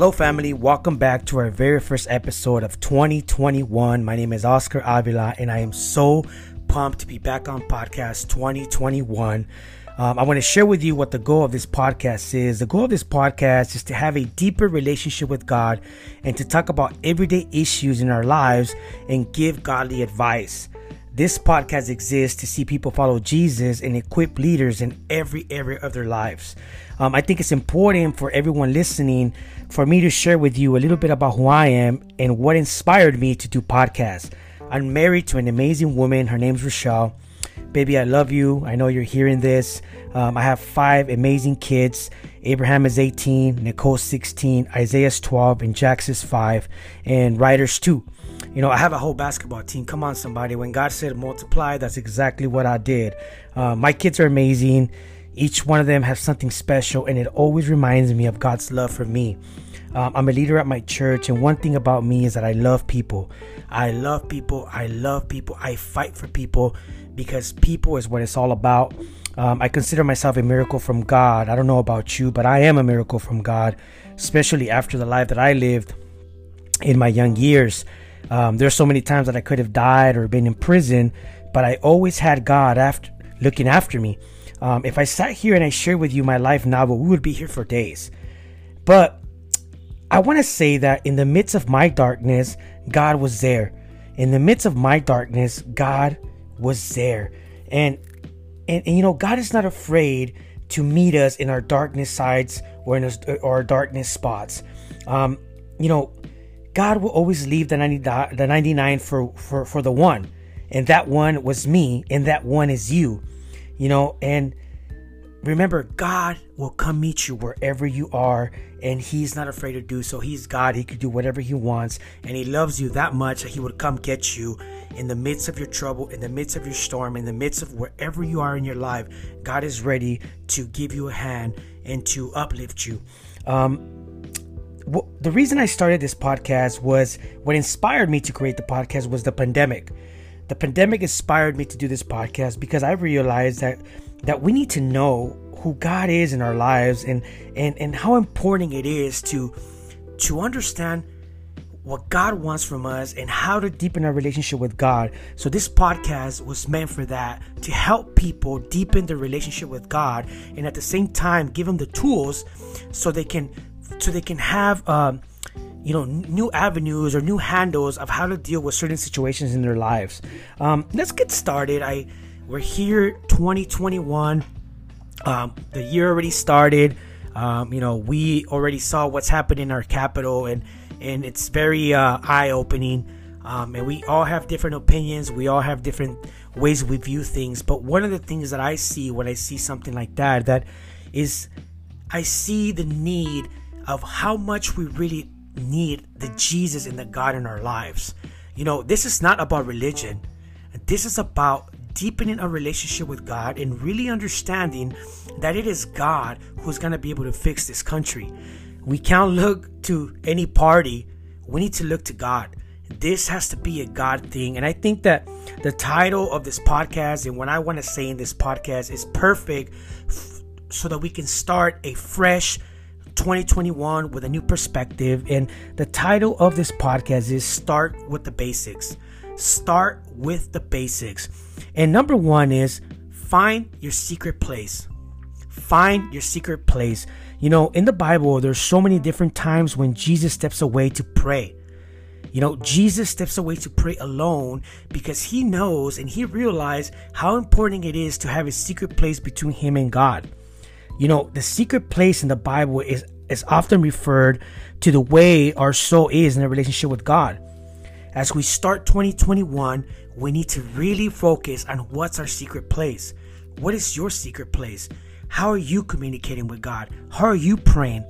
Hello, family. Welcome back to our very first episode of 2021. My name is Oscar Avila, and I am so pumped to be back on podcast 2021. Um, I want to share with you what the goal of this podcast is. The goal of this podcast is to have a deeper relationship with God and to talk about everyday issues in our lives and give godly advice. This podcast exists to see people follow Jesus and equip leaders in every area of their lives. Um, I think it's important for everyone listening for me to share with you a little bit about who I am and what inspired me to do podcasts. I'm married to an amazing woman. Her name's Rochelle. Baby, I love you. I know you're hearing this. Um, I have five amazing kids. Abraham is 18, Nicole 16, Isaiah's 12, and Jax is 5, and Ryder's 2. You know, I have a whole basketball team. Come on, somebody. When God said multiply, that's exactly what I did. Uh, my kids are amazing. Each one of them has something special, and it always reminds me of God's love for me. Um, I'm a leader at my church, and one thing about me is that I love people. I love people. I love people. I fight for people because people is what it's all about. Um, I consider myself a miracle from God. I don't know about you, but I am a miracle from God, especially after the life that I lived in my young years. Um, there's so many times that I could have died or been in prison, but I always had God after looking after me. Um, if I sat here and I shared with you my life novel, we would be here for days. But I want to say that in the midst of my darkness, God was there. In the midst of my darkness, God was there. And, and, and you know, God is not afraid to meet us in our darkness sides or in our, darkness spots. Um, you know, God will always leave the 90, the 99 for, for, for the one. And that one was me, and that one is you you know, and remember, God will come meet you wherever you are, and He's not afraid to do so. He's God, He could do whatever He wants, and He loves you that much that He would come get you in the midst of your trouble, in the midst of your storm, in the midst of wherever you are in your life. God is ready to give you a hand and to uplift you. Um, the reason I started this podcast was what inspired me to create the podcast was the pandemic. The pandemic inspired me to do this podcast because I realized that that we need to know who God is in our lives and and and how important it is to to understand what God wants from us and how to deepen our relationship with God. So this podcast was meant for that to help people deepen their relationship with God and at the same time give them the tools so they can so they can have um, you know new avenues or new handles of how to deal with certain situations in their lives. Um, let's get started. I we're here 2021 um, the year already started. Um, you know we already saw what's happened in our capital and and it's very uh, eye-opening. Um, and we all have different opinions. We all have different ways we view things. But one of the things that i see when i see something like that that is i see the need of how much we really need the Jesus and the God in our lives. You know, this is not about religion. This is about deepening a relationship with God and really understanding that it is God who's going to be able to fix this country. We can't look to any party. We need to look to God. This has to be a God thing. And I think that the title of this podcast and what I want to say in this podcast is perfect f- so that we can start a fresh 2021 with a new perspective. And the title of this podcast is Start with the Basics. Start with the basics. And number one is find your secret place. Find your secret place. You know, in the Bible, there's so many different times when Jesus steps away to pray. You know, Jesus steps away to pray alone because he knows and he realized how important it is to have a secret place between him and God. You know, the secret place in the Bible is, is often referred to the way our soul is in a relationship with God. As we start 2021, we need to really focus on what's our secret place. What is your secret place? How are you communicating with God? How are you praying?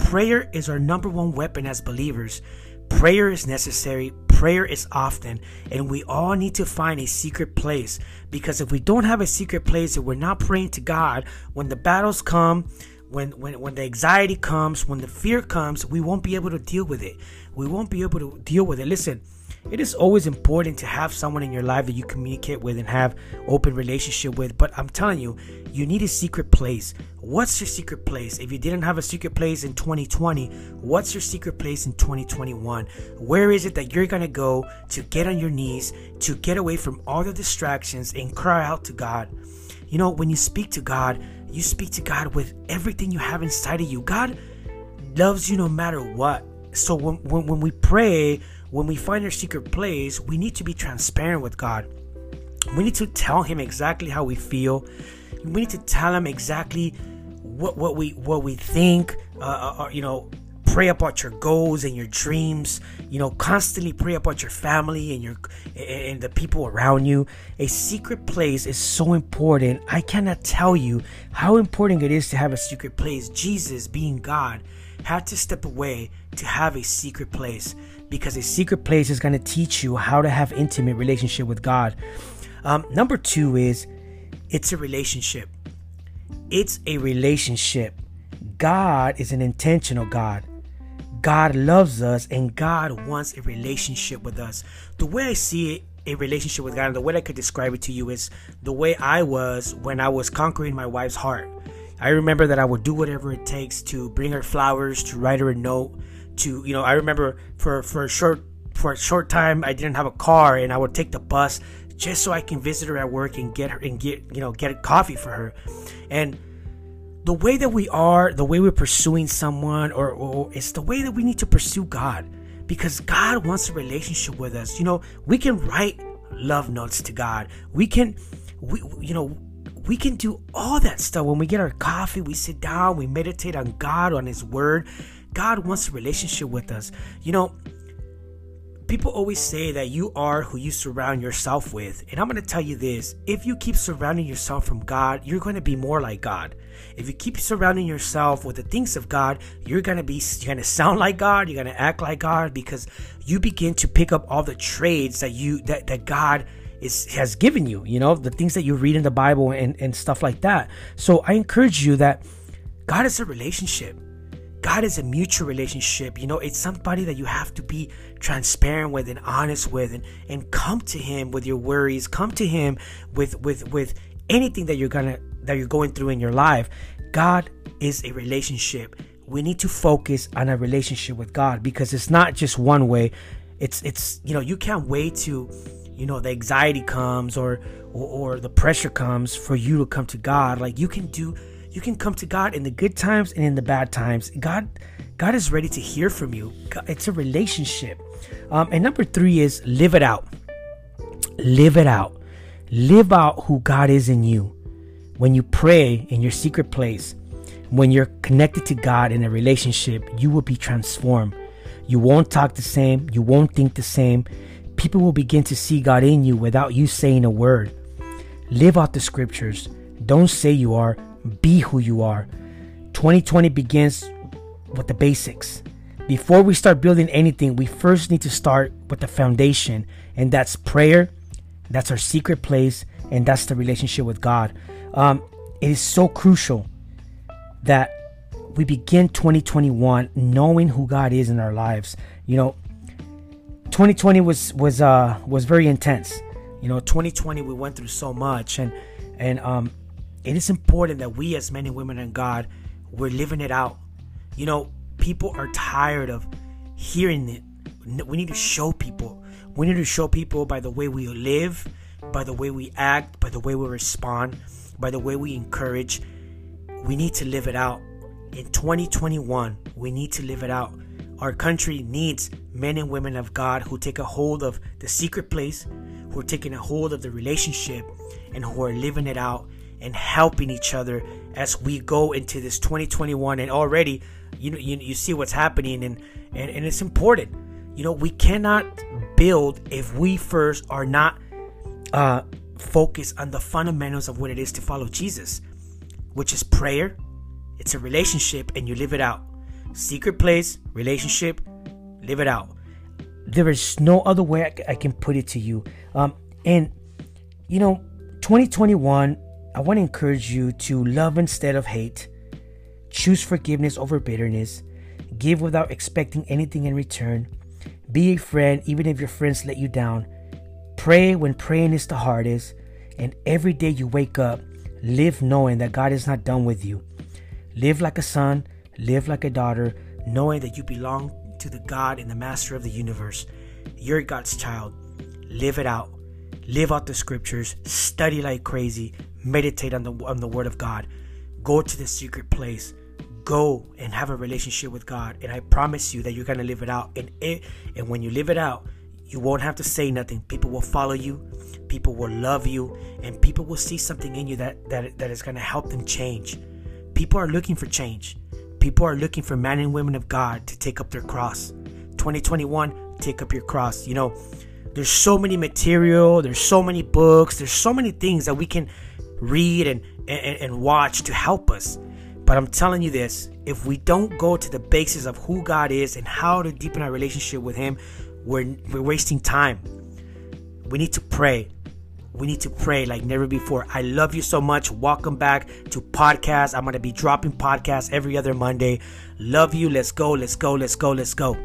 Prayer is our number one weapon as believers. Prayer is necessary, prayer is often, and we all need to find a secret place because if we don't have a secret place and we're not praying to God, when the battles come, when, when, when the anxiety comes, when the fear comes, we won't be able to deal with it. We won't be able to deal with it. Listen, it is always important to have someone in your life that you communicate with and have open relationship with but i'm telling you you need a secret place What's your secret place? If you didn't have a secret place in 2020, what's your secret place in 2021? Where is it that you're going to go to get on your knees, to get away from all the distractions and cry out to God? You know, when you speak to God, you speak to God with everything you have inside of you. God loves you no matter what. So when, when, when we pray, when we find our secret place, we need to be transparent with God. We need to tell Him exactly how we feel. We need to tell Him exactly what what we what we think. Uh, uh, uh, you know, pray about your goals and your dreams. You know, constantly pray about your family and your and the people around you. A secret place is so important. I cannot tell you how important it is to have a secret place. Jesus, being God, had to step away to have a secret place because a secret place is going to teach you how to have intimate relationship with God. Um, number two is it's a relationship. It's a relationship. God is an intentional God. God loves us and God wants a relationship with us. The way I see it, a relationship with God, and the way I could describe it to you is the way I was when I was conquering my wife's heart. I remember that I would do whatever it takes to bring her flowers, to write her a note, to you know. I remember for for a short for a short time I didn't have a car, and I would take the bus just so I can visit her at work and get her and get you know get a coffee for her. And the way that we are, the way we're pursuing someone, or, or it's the way that we need to pursue God, because God wants a relationship with us. You know, we can write love notes to God. We can, we you know. We can do all that stuff when we get our coffee, we sit down, we meditate on God, on His Word. God wants a relationship with us. You know, people always say that you are who you surround yourself with. And I'm going to tell you this if you keep surrounding yourself from God, you're going to be more like God. If you keep surrounding yourself with the things of God, you're going to be, you're going to sound like God, you're going to act like God because you begin to pick up all the trades that you, that, that God is, has given you, you know, the things that you read in the Bible and, and stuff like that. So I encourage you that God is a relationship. God is a mutual relationship. You know, it's somebody that you have to be transparent with and honest with and, and come to him with your worries. Come to him with with with anything that you're gonna that you're going through in your life. God is a relationship. We need to focus on a relationship with God because it's not just one way. It's it's you know, you can't wait to you know the anxiety comes or, or or the pressure comes for you to come to God. Like you can do you can come to God in the good times and in the bad times. God, God is ready to hear from you. It's a relationship. Um, and number three is live it out. Live it out. Live out who God is in you. When you pray in your secret place, when you're connected to God in a relationship, you will be transformed. You won't talk the same. You won't think the same. People will begin to see God in you without you saying a word. Live out the scriptures. Don't say you are, be who you are. 2020 begins with the basics. Before we start building anything, we first need to start with the foundation, and that's prayer. That's our secret place, and that's the relationship with God. Um, it is so crucial that we begin 2021 knowing who God is in our lives. You know, 2020 was was uh was very intense. You know, 2020 we went through so much, and and um it is important that we as men and women in God, we're living it out. You know, people are tired of hearing it. We need to show people. We need to show people by the way we live, by the way we act, by the way we respond, by the way we encourage. We need to live it out. In 2021, we need to live it out. Our country needs men and women of God who take a hold of the secret place, who are taking a hold of the relationship, and who are living it out and helping each other as we go into this 2021 and already you you, you see what's happening and, and and it's important. You know we cannot build if we first are not uh focused on the fundamentals of what it is to follow jesus which is prayer it's a relationship and you live it out. Secret place relationship live it out. There is no other way I, I can put it to you. Um and you know 2021 I want to encourage you to love instead of hate, choose forgiveness over bitterness, give without expecting anything in return, be a friend even if your friends let you down, pray when praying is the hardest, and every day you wake up, live knowing that God is not done with you. Live like a son, live like a daughter, knowing that you belong to the God and the master of the universe. You're God's child. Live it out. Live out the scriptures. Study like crazy. Meditate on the on the word of God. Go to the secret place. Go and have a relationship with God. And I promise you that you're gonna live it out. And it and when you live it out, you won't have to say nothing. People will follow you. People will love you, and people will see something in you that that, that is gonna help them change. People are looking for change. People are looking for men and women of God to take up their cross. 2021, take up your cross. You know, there's so many material, there's so many books, there's so many things that we can read and, and, and watch to help us. But I'm telling you this if we don't go to the basis of who God is and how to deepen our relationship with Him, we're, we're wasting time. We need to pray we need to pray like never before. I love you so much. Welcome back to podcast. I'm going to be dropping podcasts every other Monday. Love you. Let's go. Let's go. Let's go. Let's go.